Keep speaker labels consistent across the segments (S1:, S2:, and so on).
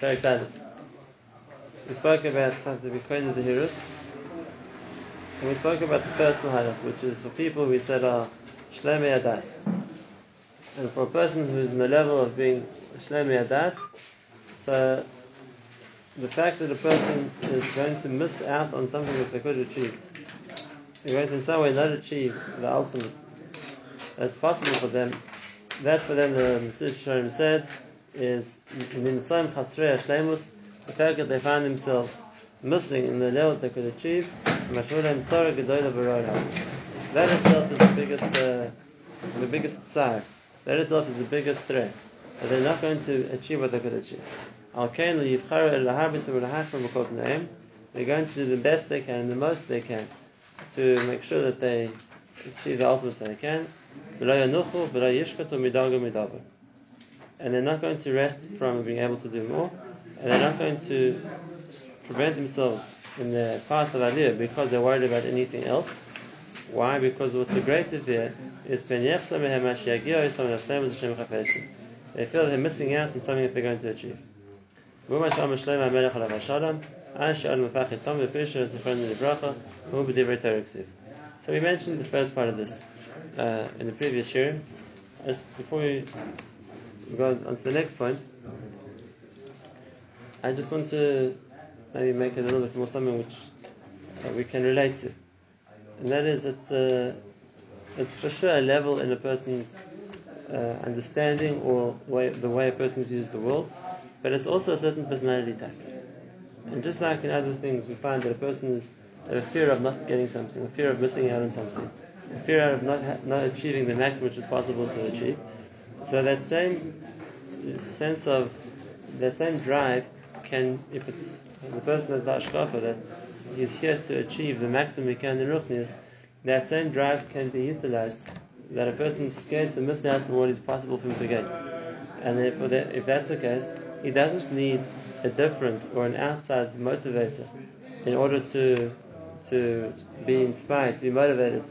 S1: Perik We spoke about something to be Kohen Zahirut. And we spoke about the personal halach, which is for people we said are Shleme Adas. And for a person who's in the level of being Shleme Adas, so the fact that a person is going to miss out on something that they could achieve, they're going to in some way not achieve the ultimate that's possible for them, that for them the Mesilas said is in the fact that they find themselves missing in the level they could achieve, that itself is the biggest, uh, the biggest side. That itself is the biggest threat. That they're not going to achieve what they could achieve. They're going to do the best they can, the most they can, to make sure that they achieve the ultimate they can. And they're not going to rest from being able to do more, and they're not going to prevent themselves in the path of Aliyah because they're worried about anything else. Why? Because what's the greater fear is they feel they're missing out on something that they're going to achieve. So we mentioned the first part of this uh, in the previous year. Just before we go on to the next point, I just want to maybe make a little bit more something which uh, we can relate to. And that is, it's, uh, it's for sure a level in a person's uh, understanding or way, the way a person views the world, but it's also a certain personality type. And just like in other things, we find that a person is a fear of not getting something, a fear of missing out on something, a fear of not, ha- not achieving the maximum which is possible to achieve. So that same uh, sense of, that same drive can, if it's the person has the ashkafa that he's here to achieve the maximum he can in ruchnius, that same drive can be utilized. That a person is scared to miss out on what is possible for him to get. And if that's the case, he doesn't need a different or an outside motivator in order to to be inspired, to be motivated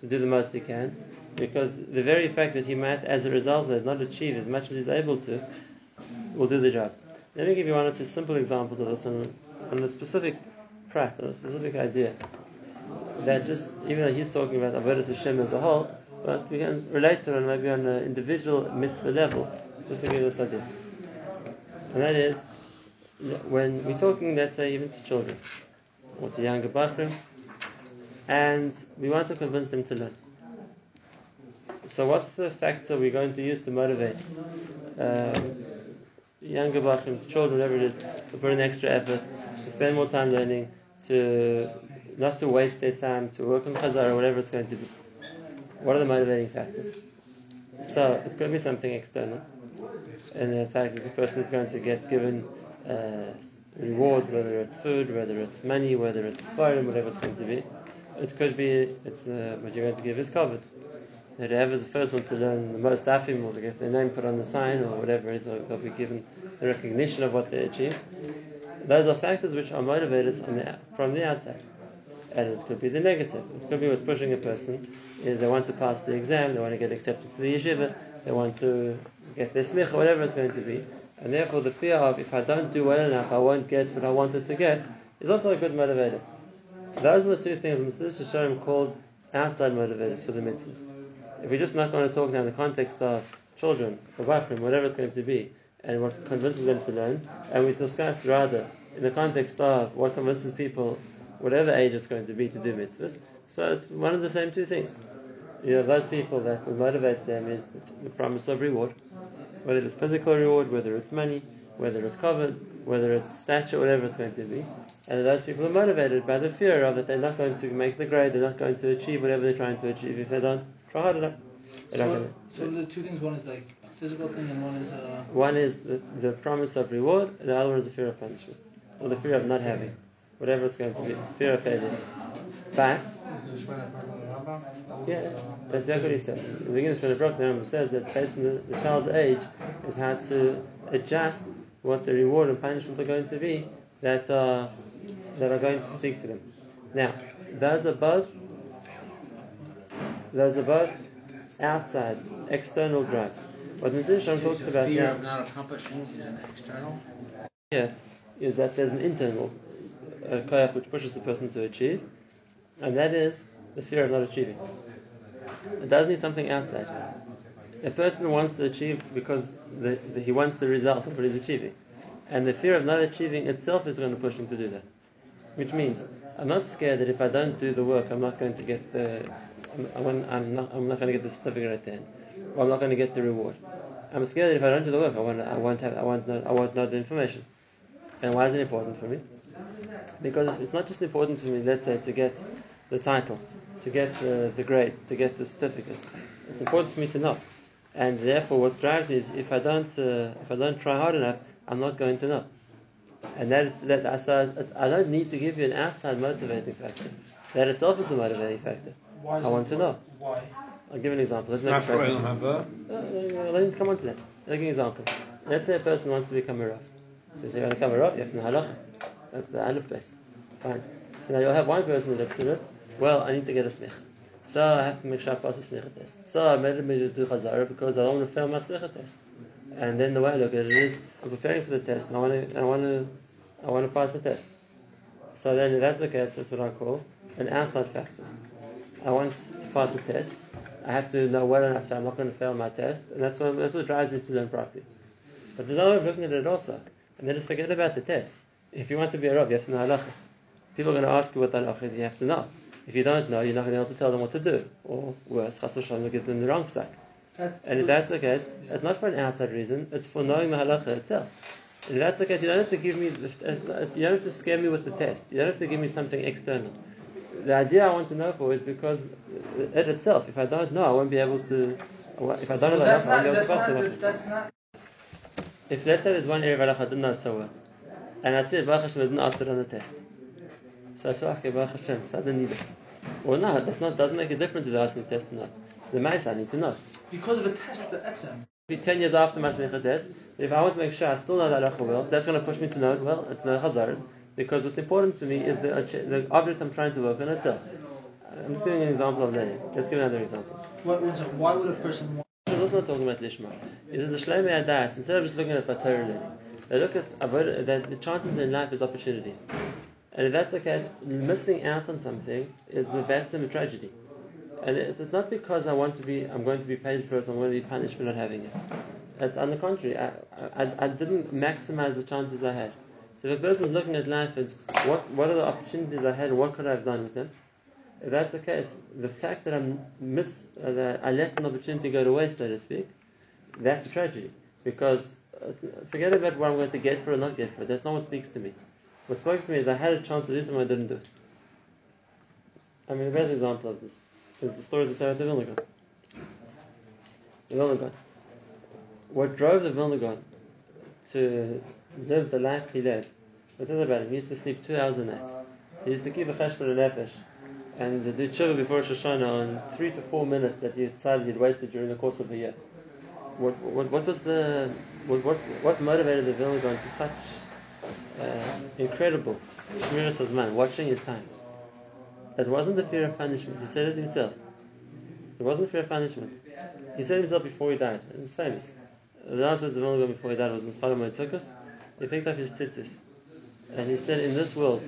S1: to do the most he can, because the very fact that he might, as a result of not achieve as much as he's able to, will do the job. Let me give you one or two simple examples of this on, on a specific prat, on a specific idea. That just, even though he's talking about Avodah Hashem as a whole, but we can relate to it maybe on an individual mitzvah level, just to give you this idea. And that is, when we're talking, let's say, even to children, or to younger bachrim, and we want to convince them to learn. So, what's the factor we're going to use to motivate um, younger bachim, children, whatever it is, to put in extra effort, to spend more time learning, to not to waste their time, to work on chazar or whatever it's going to be. What are the motivating factors? So it's going to be something external, and the fact that the person is going to get given uh, rewards, whether it's food, whether it's money, whether it's svarim, whatever it's going to be. It could be it's uh, what you're going to give is covered that whoever's the first one to learn the most afim or to get their name put on the sign or whatever, they'll, be given the recognition of what they achieved. Those are factors which are motivators the, from the outside. And it could be the negative. It could be what's pushing a person is they want to pass the exam, they want to get accepted to the yeshiva, they want to get their smicha, whatever it's going to be. And therefore the fear of if I don't do well enough, I won't get what I wanted to get is also a good motivator. Those are the two things Mr. Shalom calls outside motivators for the mitzvahs if we're just not going to talk now in the context of children, or bachrim, whatever it's going to be, and what convinces them to learn, and we discuss rather in the context of what convinces people, whatever age it's going to be, to do mitzvahs. So it's one of the same two things. You know, those people that what motivates them is the promise of reward, whether it's physical reward, whether it's money, whether it's covered, whether it's stature, whatever it's going to be. And those people are motivated by the fear of that they're not going to make the grade, they're not going to achieve whatever they're trying to achieve if they don't Try hard enough.
S2: So, so the two things, one is like a physical thing and one is a...
S1: One is the, the promise of reward and the other one is the fear of punishment. Or the fear of not having. Whatever it's going to be. Fear of failure. But... Yeah, that's exactly what he says. In the beginning of Shemana Brach, the Rambam says that based on the, the child's age is how to adjust what the reward and punishment are going to be that are, that are going to speak to them. Now, those are both those are both outside, external drives. What Mr. Shem talks about
S3: fear
S1: now,
S3: of not accomplishing is an external.
S1: here is that there's an internal uh, koyach which pushes the person to achieve, and that is the fear of not achieving. It does need something outside. A person wants to achieve because the, the, he wants the result of what he's achieving. And the fear of not achieving itself is going to push him to do that. Which means, I'm not scared that if I don't do the work, I'm not going to get the, I'm, I'm, not, I'm not going to get the certificate at the end, or I'm not going to get the reward. I'm scared that if I don't do the work, I won't, I won't have, I won't know, I won't the information. And why is it important for me? Because it's not just important to me, let's say, to get the title, to get the, the grade, to get the certificate. It's important for me to know. And therefore, what drives me is if I don't, uh, if I don't try hard enough, I'm not going to know. And that, that so I don't need to give you an outside motivating factor. That itself is the motivating factor.
S2: Why is
S1: I
S2: it
S1: want to know.
S2: Why?
S1: I'll give you an example. Let's make
S3: Not
S1: it
S3: for
S1: practical.
S3: Olam Haba.
S1: Uh, uh, let me come on to that. I'll give an example. Let's say a person wants to become a Rav. So if you're going to become a Rav, you have to know halacha. That's the Aleph base. Fine. So now you'll have one person who looks at it, well, I need to get a smich. So I have to make sure I pass a smicha test. So I made me do chazara because I don't want to fail my smicha test. And then the way I look at it is, I'm preparing for the test and I want to, I want to, I want to pass the test. So then if that's the case, that's what I call an outside factor. I want to pass the test. I have to know well enough so I'm not going to fail my test, and that's what that's what drives me to learn properly. But there's another way of looking at it also, and then just forget about the test. If you want to be a rav, you have to know halacha. People are going to ask you what halacha is. You have to know. If you don't know, you're not going to be able to tell them what to do, or worse, chas v'shalom, you'll give them the wrong psak.
S2: That's
S1: And if that's the case, it's not for an outside reason; it's for knowing the halacha itself. And if that's the case, you don't have to give me, the- it's- it's- you don't have to scare me with the test. You don't have to give me something external. The idea I want to know for is because it itself. If I don't know, I won't be able to. If I don't know the
S2: that's
S1: halacha, I won't be able to pass
S2: not
S1: the
S2: that's, not
S1: If let's say there's one area of halacha I didn't know so well, and I said Baruch Hashem I didn't ask it on the test, so I feel like okay, Baruch Hashem, so I didn't need it. Well, no, that's not doesn't make a difference if I ask the test or not. The mice I need to know.
S2: because of a test the etzem.
S1: Be ten years after my test, if I want to make sure I still know that halacha well, so that's going to push me to know it well, and to know chazaras, because what's important to me is the the object I'm trying to work on itself. I'm just giving an example of learning. Let's give another example.
S2: What, one second, why would a person want?
S1: I'm also not talking about lishma. It is the shleimei adas. Instead of just looking at Torah learning, they look at that the chances in life is opportunities. And if that's the case, missing out on something is a vatsum a tragedy. And it's, it's not because I want to be, I'm going to be paid for it, I'm going to be punished for not having it. It's on the contrary. I, I, I didn't maximize the chances I had. So if a person's looking at life as what, what are the opportunities I had, what could I have done with them? If that's the case, the fact that I miss, uh, that I let an opportunity go to waste, so to speak, that's tragedy. Because uh, forget about what I'm going to get for or not get for it. That's not what speaks to me. What speaks to me is I had a chance to do something, I didn't do. I mean, the best example of this is the stories of Sarah the Vilna Gaon. The Vilna Gaon. What drove the Vilna Gaon to live the life he led, what's it about him? He used to sleep two hours a night. He used to keep a cheshbon nefesh and do tshuva before Rosh on three to four minutes that he decided he'd wasted during the course of a year. What, what, what was the what, what, what motivated the Vilna Gaon to such uh, incredible shmiras hazman, watching his time? It wasn't the fear of punishment. He said it himself. It wasn't the fear of punishment. He said it himself before he died. It's famous. The last words of the Vilna Gaon before he died was in Chagam Tzukkos. He picked up his tzitzis and he said, "In this world,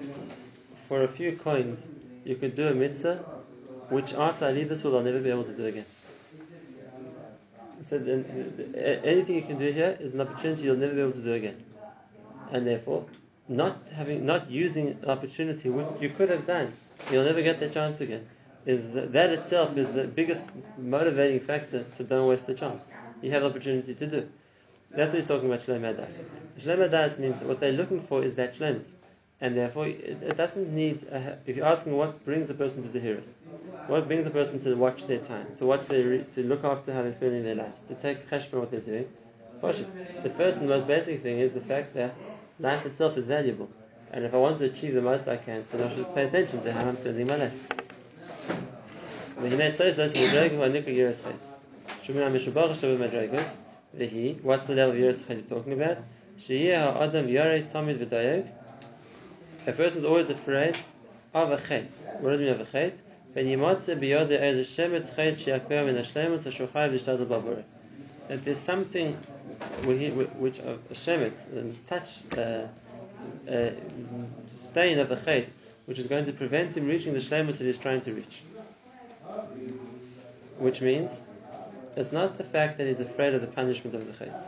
S1: for a few coins, you could do a mitzvah, which after I leave this world, I'll never be able to do again." He said, "Anything you can do here is an opportunity you'll never be able to do again." and therefore not having not using the opportunity which you could have done, you'll never get that chance again. Is that itself is the biggest motivating factor, so don't waste the chance. You have the opportunity to do. That's what he's talking about Shlem Adas. Shlem Adas means what they're looking for is that Shlemus. And therefore, it, it doesn't need, a, if you're asking what brings a person to Zahiris, what brings a person to watch their time, to watch their, re- to look after how they're spending their lives, to take cheshbon what they're doing, Pashut. The first and most basic thing is the fact that life itself is valuable. And if I want to achieve the most I can, then I should pay attention to how I'm spending my life. והנה סייסס מדרג הוא הניקו ירס חייס. שומע משובח שווה מדרגס, Vihi, what's the level of Yiras Chayim talking about? Sheyeh Adam Yarei Tamid V'dayeg. A person is always afraid of a chet. What does it mean of a chet? When Yimotze B'yod E'ez Shemetz Chet Sheyakveh Min Hashlemet Hashulchayev Yishtad Babore. That there's something which of a shemetz, a touch, a, a stain of a chet, which is going to prevent him reaching the shlemus that he's trying to reach. Which means it's not the fact that he's afraid of the punishment of the chait.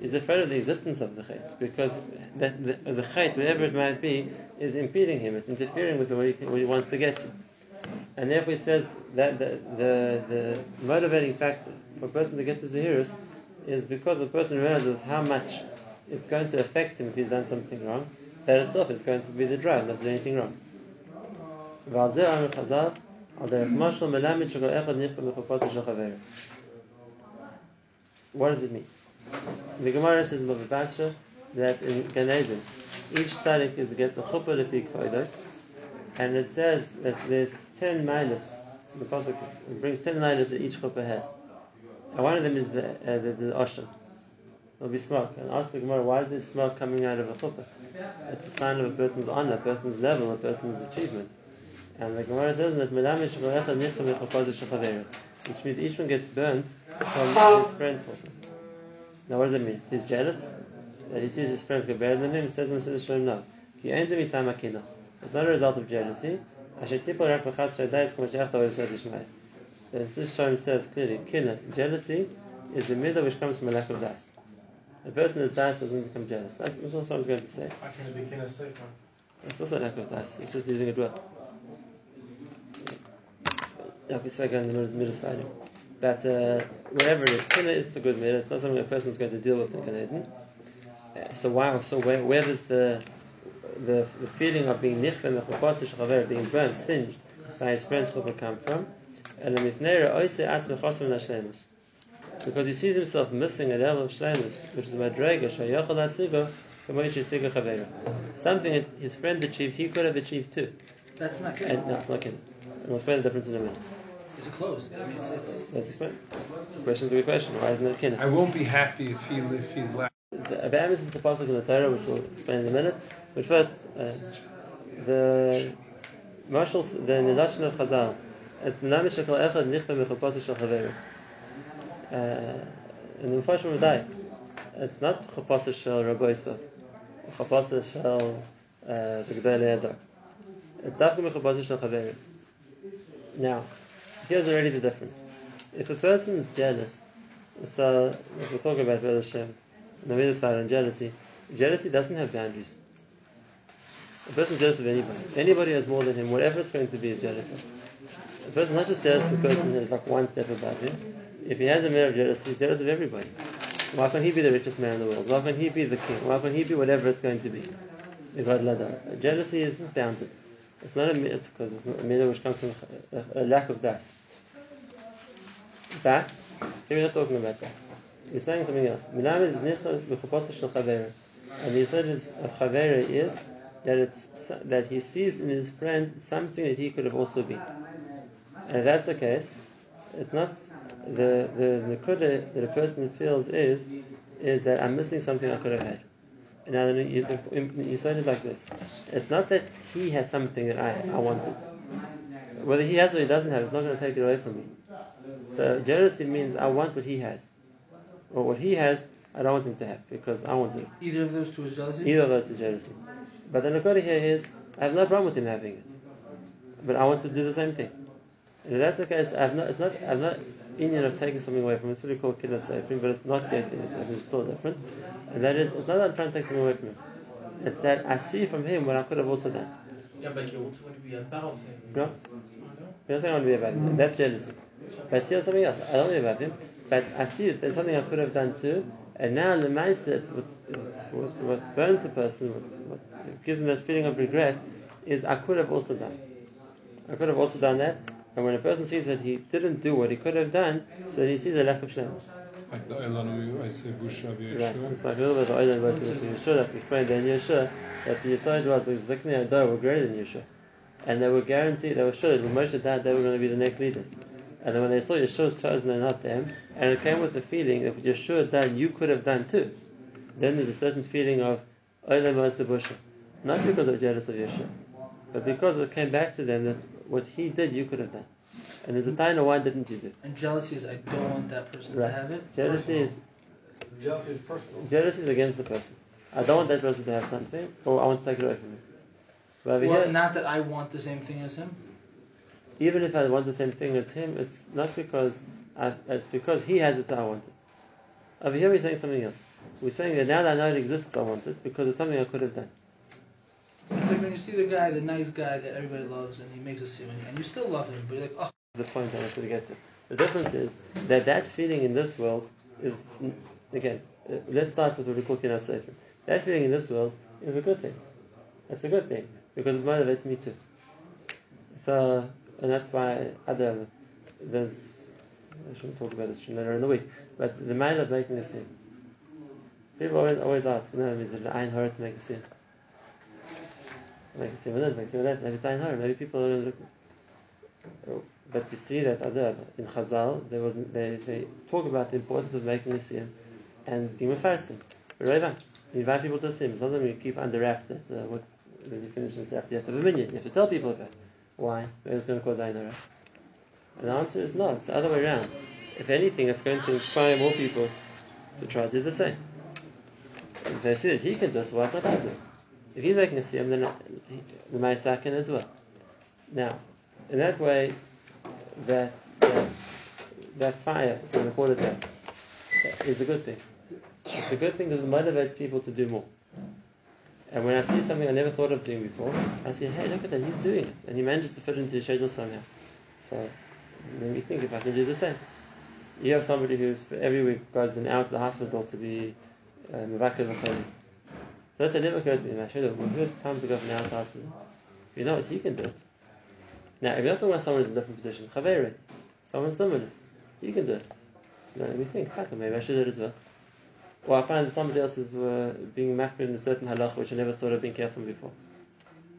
S1: He's afraid of the existence of the chait because the, the, the chait, whatever it might be, is impeding him. It's interfering with what he, he wants to get to. And therefore, he says that the, the, the motivating factor for a person to get to Zahirus is because the person realizes how much it's going to affect him if he's done something wrong, that itself is going to be the drive not to do anything wrong. What does it mean? The Gemara says in the Basra that in Gan Eden, each tzaddik is gets a chuppah lefi kvoidok, and it says that there's ten milas. The pasuk it brings ten milas that each chuppah has, and one of them is the uh, the, the ocean. There'll be smoke, and ask the Gemara, why is there smoke coming out of a chuppah? It's a sign of a person's honor, a person's level, a person's achievement. And the Gemara says that which means each one gets burnt from his friend's chuppah. Now, what does that mean? He's jealous that he sees his friends go better than him. He says in the Shalom, no. It's not a result of jealousy. Then this Shalom says clearly, kina, jealousy is the middle which comes from a lack of dust. A person that's dust doesn't become jealous. That's what I was going to say.
S3: How can it be kina safer?
S1: It's also a lack of dust. It's just using it well. Like we spoke in the middle slide. But uh, whatever it is, kina is the good midah. It's not something a person is going to deal with in Gan Eden. Uh, so why? So where, where does the, the the feeling of being mechupasish being burnt, singed by his friends chuppah come from? And the mitnera oise atz mechasim lashlemus. Because he sees himself missing a level of shlemus, which is madrega shayachal asigo Something that his friend achieved, he could have achieved too.
S2: That's not good.
S1: And, no, it's not. And we'll explain the difference in a minute.
S2: It's closed. I mean, it's, it's
S1: Let's explain. The question's a good question. Why isn't it kinna?
S3: I won't be happy if he if he's left.
S1: The Abamis is the pasuk in the Torah, which we'll explain in a minute. But first, uh, the marshals, the Nidashin of Chazal, it's Menamish Shekal Echad Nichbe Mechopasa Shel Chaveru. Uh, in the Mufashim Radai, it's not Chopasa Shel Ragoisa, Chopasa Shel uh, the Gdei Le'adar. It's Dafka Mechopasa Shel Chaveru. Now, here's already the difference. If a person is jealous, so we're talking about Vel Hashem, the middle side on jealousy, jealousy doesn't have boundaries. A person jealous of anybody. Anybody has more than him, whatever it's going to be, is jealous. A person not just jealous of the person who is like one step above him. If he has a merit of jealousy, he's jealous of everybody. Why can't he be the richest man in the world? Why can't he be the king? Why can't he be whatever it's going to be? Jealousy is bounded. It's not a it's because it's a midah which comes from a, a lack of das. Here we're not talking about that. We're saying something else. Milam is nicha shel chavera, and the said is of chavera is that it's that he sees in his friend something that he could have also been. And if that's the case, it's not the the the that a person feels is is that I'm missing something I could have had. Now, the Yisrael is like this. It's not that he has something that I, I wanted. Whether he has or he doesn't have, it's not going to take it away from me. So jealousy means I want what he has. Or what he has, I don't want him to have because I want it.
S2: Either of those two is jealousy?
S1: Either of those is jealousy. But the Nakota here is, I have no problem with him having it. But I want to do the same thing. And if that's the case, I've not, it's not, I've not Indian of taking something away from him. It's really called kiddush but it's not yet kiddush It's still different. And that is, it's not that I'm trying to take something away from him. It's that I see from him what I could have also done.
S4: Yeah, but you also want to be above him.
S1: No. You're not saying I want to be above him. That's jealousy. But here's something else. I don't want to be above him, but I see that there's something I could have done too. And now the mindset, what, what, what burns the person, what, what gives them that feeling of regret, is I could have also done. I could have also done that, and when a person sees that he didn't do what he could have done, so he sees a lack of shlemus.
S3: Like the Eilan I say Busha
S1: Right, it's like a little bit of the Eilan Yehoshua that we explained in Yehoshua that the Yisod was the Ziknei Adar were greater than Yehoshua. And they were guaranteed, they were sure that when Moshe died, they were going to be the next leaders. And then when they saw Yehoshua's chosen and not them, and it came with the feeling that Yehoshua done, you could have done too. Then there's a certain feeling of Eilan Busha. Not because of jealous of Yehoshua, but because it came back to them that what he did, you could have done. And there's a hmm. time why didn't you do? It?
S2: And jealousy is I don't want that person
S1: Right.
S2: to have it.
S1: Jealousy is
S3: Jealousy is personal.
S1: jealousy is against the person. I don't want that person to have something, or I want to take it away from him. But
S2: Well,
S1: here,
S2: not that I want the same thing as him.
S1: even if I want the same thing as him, it's not because I, it's because he has it, so I want it. Over here, we're saying something else. We're saying that now that I know it exists, I want it because it's something I could have done.
S2: It's like when you see the guy, the nice guy that everybody loves, and he makes a scene, and you still love him, but you're like, oh,
S1: The point I wanted to get to. The difference is that that feeling in this world is again. uh, Let's start with what we call sefer. That feeling in this world is a good thing. That's a good thing because it motivates me too. So, and that's why other there's I shouldn't talk about this later in the week, but the mind of making a scene. People always, always ask, no, is it an ein hara to make a scene? With this, make a. Maybe it's ein hara. Maybe people. But you see that other in Chazal, there was they, they talk about the importance of making a siyum and being mefarsim. Right? You invite people to siyum. Sometimes you keep under wraps that uh, what when you finish this after you have to have a minyan. You have to tell people about. Why? Maybe it's going to cause einara. And the answer is no. It's the other way around. If anything, it's going to inspire more people to try to do the same. If they see that he can do it, so why can't I do it? If he's making a siyum, then the Ma'aseh can as well. Now, in that way, that that, that fire, if you want that, is a good thing. It's a good thing because it motivates people to do more. And when I see something I never thought of doing before, I say, hey, look at that, he's doing it. And he manages to fit into his schedule somehow. So let me think if I can do the same. You have somebody who's every week goes an hour to the hospital to be uh, So that's never occurred to me. I should have. Well, time to go an hour to the hospital. You know what? He can do it. Now, if you're not talking about someone who's in a different position, Chaveri, someone similar, you can do it. So now we think, fuck, maybe I should do it as well. Or I find that somebody else is uh, being makbid in a certain halach which I never thought of being careful before.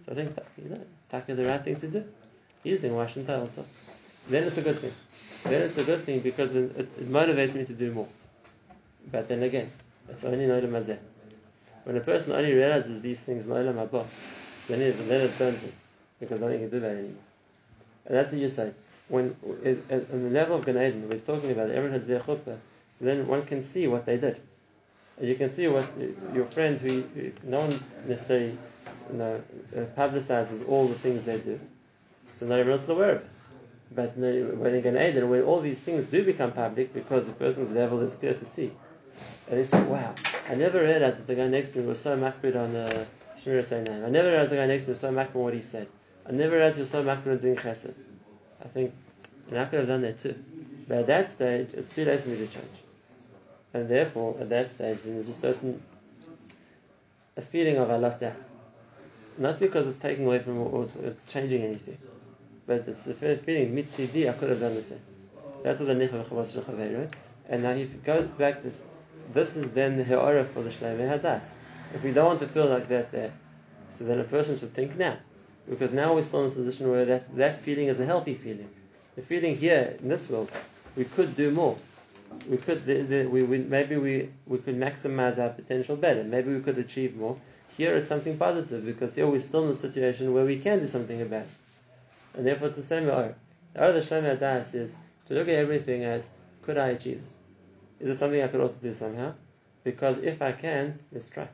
S1: So I think, you know, it's the right thing to do. He's doing, I also? Then it's a good thing. Then it's a good thing because it, it, it motivates me to do more. But then again, it's only Nolam Hazeh. When a person only realizes these things so then, it, then it burns him because nothing can do about it anymore. And that's what you say. When on the level of Gan Eden, we're talking about everyone has their chuppah, so then one can see what they did. And you can see what your friend, who, no one necessarily you know, uh, publicizes all the things they do, so not everyone is aware of it. But when in Gan Eden, when all these things do become public because the person's level is clear to see, and they said, "Wow, I never realized that the guy next to me was so makbid on uh, Shmiras Einayim. I never realized the guy next to me was so makbid on what he said. I never realized he was so makbid on doing chesed." I think, and I could have done that too. But at that stage, it's too late for me to change. And therefore, at that stage, there's a certain a feeling of I lost that. Not because it's taking away from or it's- changing anything, but it's the fe- feeling mitzidi I could have done the same. That's what the necham chavas right? And now he goes back this. This is then the he'ara for the shleimei hadas. If we don't want to feel like that there, so then a person should think now, because now we're still in a position where that, that feeling is a healthy feeling. The feeling here in this world, we could do more. We could, the, the, we, we, maybe we, we could maximize our potential better. Maybe we could achieve more. Here it's something positive because here we're still in a situation where we can do something about it. And therefore it's the same or. The Shlomo Das is to look at everything as, could I achieve this? Is it something I could also do somehow? Because if I can, let's try.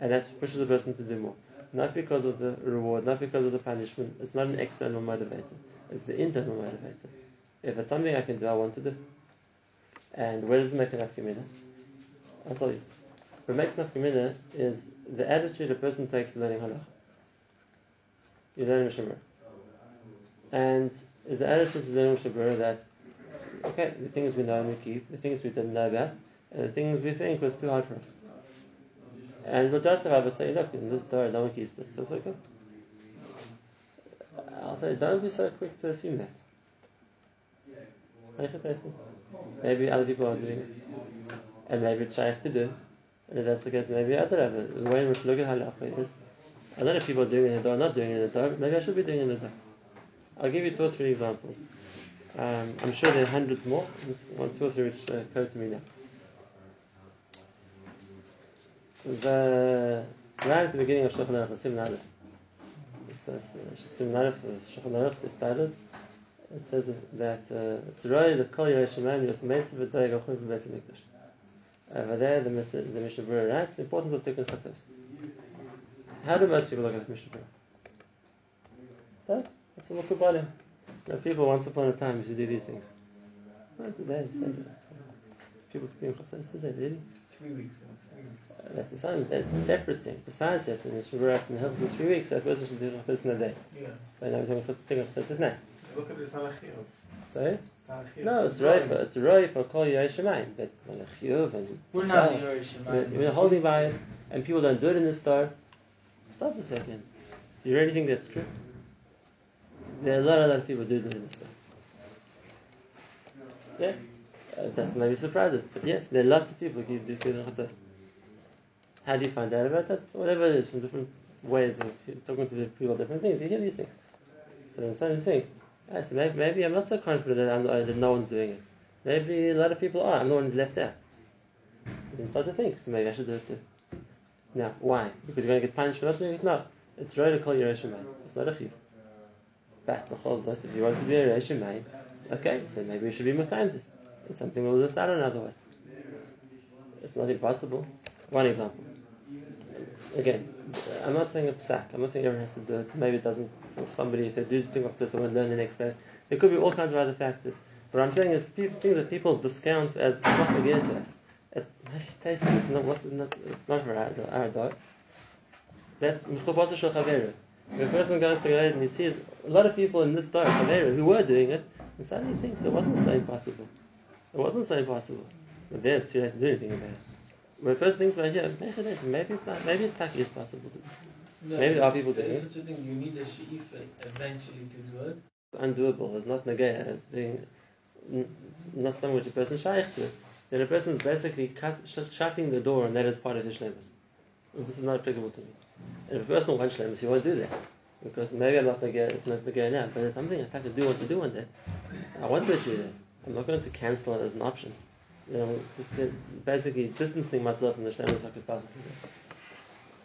S1: And that pushes the person to do more. Not because of the reward, not because of the punishment. It's not an external motivator. It's the internal motivator. If it's something I can do, I want to do. And where does it make an afkamina? I'll tell you. What makes an afkamina is the attitude a person takes to learning halacha. You learn Mishnah And is the attitude to learning Mishnah that, okay, the things we know and we keep, the things we didn't know about, and the things we think was too hard for us. And we'll justify by saying, look, in this door, no one keeps this, it's okay. I'll say, don't be so quick to assume that. A. Maybe other people are doing it. And maybe it's shaykh to do. And if that's the case, maybe other have it. The way in which look at halacha is, I don't know if people are doing it in the door or not doing it in the. Maybe I should be doing it in the. I'll give you two or three examples. Um, I'm sure there are hundreds more. One, two or three which uh, occur to me now. The right at the beginning of Shulchan Aruch, uh, Siman Aleph, uh, Shulchan Aruch, Sif Dalet, it says that uh, it's Roy the Kol Yerei Shemayim Yos Meitzav V'Doeg Achum V'Beis HaMikdash. Over there, the Mishnah, the Mishnah Berurah writes the importance of Tikkun Chatzos. How do most people look at the Mishnah Berurah? That, that's what Mekubalim. Now, people once upon a time used to do these things. Not today, Sunday. People Tikkun Chatzos today, really?
S4: Three weeks. Three weeks.
S1: Uh, that's a sign, that's a separate thing. Besides that, the Mishnah Berurah writes in the helps in three weeks, that person should do Chatzos in a day.
S4: Yeah.
S1: But now we're talking Tikkun Chatzos at night.
S3: Look at this Halachiyah.
S1: Sorry? No, it's right for it's right for Kol Yerei Shemayim, but on and
S2: We're not
S1: Yeah.
S2: the Yerush
S1: we're, we're holding by it, and people don't do it in the store. Stop a second. Do you really think that's true? There are a lot, of other people do the store. Yeah, uh, that's maybe surprises, but yes, there are lots of people who do Tikkun Chatzos. How do you find out about that? Whatever it is, from different ways of talking to people, different things. You hear these things. So the same thing. Ah, so maybe, maybe I'm not so confident that, I'm, that no one's doing it. Maybe a lot of people are. I'm the one who's left out. Start to think, so maybe I should do it too. Now, why? Because you're going to get punished for not doing it? No. It's right to call your. It's not a chiyuv. If you want to be a Shemayim, okay, so maybe you should be Mekayim this. It's something we'll decide on otherwise. It's not impossible. One example. Again, I'm not saying a psak. I'm not saying everyone has to do it. Maybe it doesn't. Somebody, if they do think of this, they won't learn the next day. There could be all kinds of other factors. What I'm saying is things that people discount as not again to us. As tasting, it's not what's not, it's not for our, dog. That's mechubasa shel. A person goes to Gaid and he sees a lot of people in this dark chaveru, who were doing it, and suddenly he thinks it wasn't so impossible. It wasn't so impossible. But then it's too late to do anything about it. When a person thinks about it, yeah, maybe it is, maybe it's not, maybe it's taki is possible to do.
S4: No,
S1: Maybe there are people doing it.
S4: such a thing. You need a she'ifa eventually to do it.
S1: It's undoable, it's not negaya, it's being n- not something which a person shaykh to, then a person is basically cut, sh- shutting the door, and that is part of his shlemus. This is not applicable to me. And if a person wants shlemus, he won't do that. Because maybe I'm not negaya, it's not negaya now, but it's something I fact I do want to do one day. I want to achieve that. I'm not going to cancel it as an option. You know, just uh, basically distancing myself from the shlemus I could possibly do.